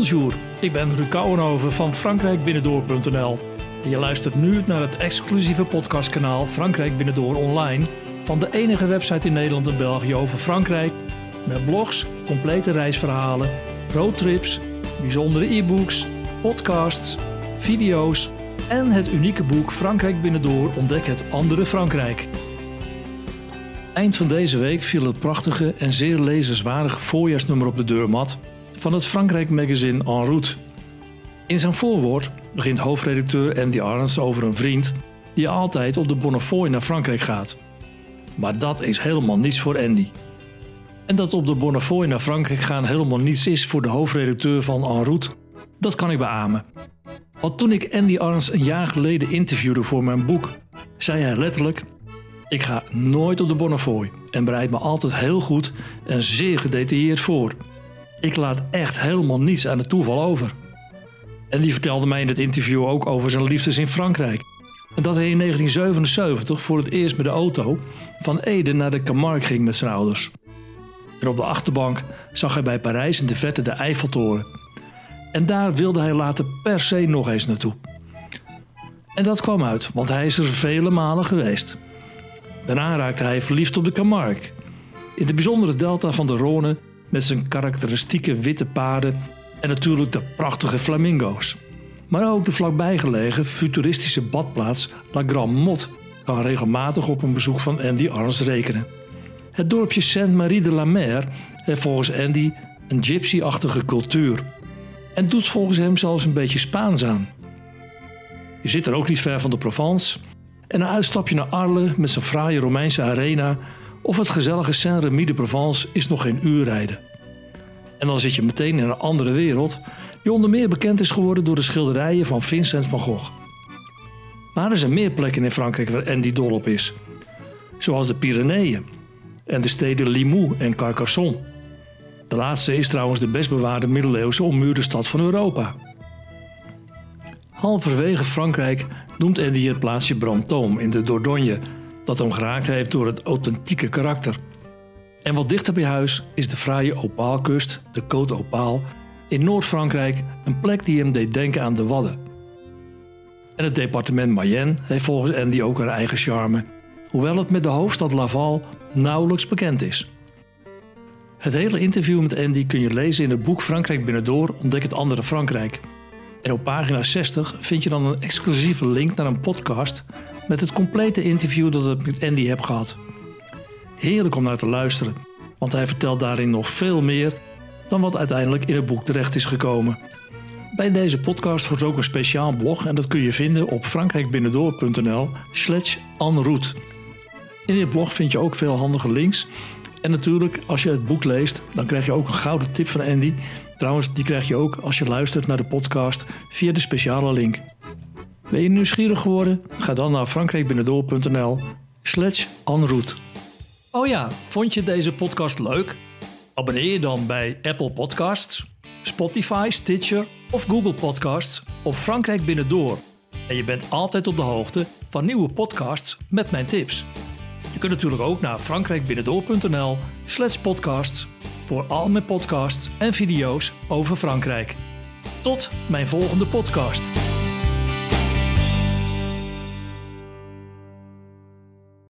Bonjour, ik ben Ruud Kouwenhoven van frankrijkbinnendoor.nl. En je luistert nu naar het exclusieve podcastkanaal Frankrijk Binnendoor Online van de enige website in Nederland en België over Frankrijk. Met blogs, complete reisverhalen, roadtrips, bijzondere e-books, podcasts, video's en het unieke boek Frankrijk Binnendoor ontdek het andere Frankrijk. Eind van deze week viel het prachtige en zeer lezerswaardige voorjaarsnummer op de deurmat van het Frankrijk magazine En Route. In zijn voorwoord begint hoofdredacteur Andy Arns over een vriend die altijd op de Bonnefoy naar Frankrijk gaat. Maar dat is helemaal niets voor Andy. En dat op de Bonnefoy naar Frankrijk gaan helemaal niets is voor de hoofdredacteur van En Route, dat kan ik beamen. Want toen ik Andy Arns een jaar geleden interviewde voor mijn boek, zei hij letterlijk: Ik ga nooit op de Bonnefoy en bereid me altijd heel goed en zeer gedetailleerd voor. Ik laat echt helemaal niets aan het toeval over. En die vertelde mij in het interview ook over zijn liefdes in Frankrijk. En dat hij in 1977 voor het eerst met de auto van Ede naar de Camargue ging met zijn ouders. En op de achterbank zag hij bij Parijs in de vette de Eiffeltoren. En daar wilde hij later per se nog eens naartoe. En dat kwam uit, want hij is er vele malen geweest. Daarna raakte hij verliefd op de Camargue. In de bijzondere delta van de Rhône met zijn karakteristieke witte paarden en natuurlijk de prachtige flamingo's. Maar ook de vlakbijgelegen futuristische badplaats La Grande Motte kan regelmatig op een bezoek van Andy Arns rekenen. Het dorpje Sainte-Marie de la Mer heeft volgens Andy een gypsy-achtige cultuur en doet volgens hem zelfs een beetje Spaans aan. Je zit er ook niet ver van de Provence en een uitstapje naar Arles met zijn fraaie Romeinse arena of het gezellige Saint-Remy de Provence is nog geen uur rijden. En dan zit je meteen in een andere wereld, die onder meer bekend is geworden door de schilderijen van Vincent van Gogh. Maar er zijn meer plekken in Frankrijk waar Andy dol op is, zoals de Pyreneeën en de steden Limoux en Carcassonne. De laatste is trouwens de best bewaarde middeleeuwse ommuurde stad van Europa. Halverwege Frankrijk noemt Andy het plaatsje Brantôme in de Dordogne, dat hem geraakt heeft door het authentieke karakter. En wat dichter bij huis is de fraaie opaalkust, de Côte Opale, in Noord-Frankrijk, een plek die hem deed denken aan de Wadden. En het departement Mayenne heeft volgens Andy ook haar eigen charme, hoewel het met de hoofdstad Laval nauwelijks bekend is. Het hele interview met Andy kun je lezen in het boek Frankrijk Binnendoor Ontdek het andere Frankrijk. En op pagina 60 vind je dan een exclusieve link naar een podcast met het complete interview dat ik met Andy heb gehad. Heerlijk om naar te luisteren, want hij vertelt daarin nog veel meer dan wat uiteindelijk in het boek terecht is gekomen. Bij deze podcast wordt ook een speciaal blog en dat kun je vinden op frankrijkbinnendoor.nl slash enroute. In dit blog vind je ook veel handige links. En natuurlijk, als je het boek leest, dan krijg je ook een gouden tip van Andy. Trouwens, die krijg je ook als je luistert naar de podcast via de speciale link. Ben je nieuwsgierig geworden? Ga dan naar frankrijkbinnendoor.nl slash enroute. Oh ja, vond je deze podcast leuk? Abonneer je dan bij Apple Podcasts, Spotify, Stitcher of Google Podcasts op Frankrijk Binnendoor. En je bent altijd op de hoogte van nieuwe podcasts met mijn tips. Je kunt natuurlijk ook naar frankrijkbinnendoor.nl slash podcasts voor al mijn podcasts en video's over Frankrijk. Tot mijn volgende podcast.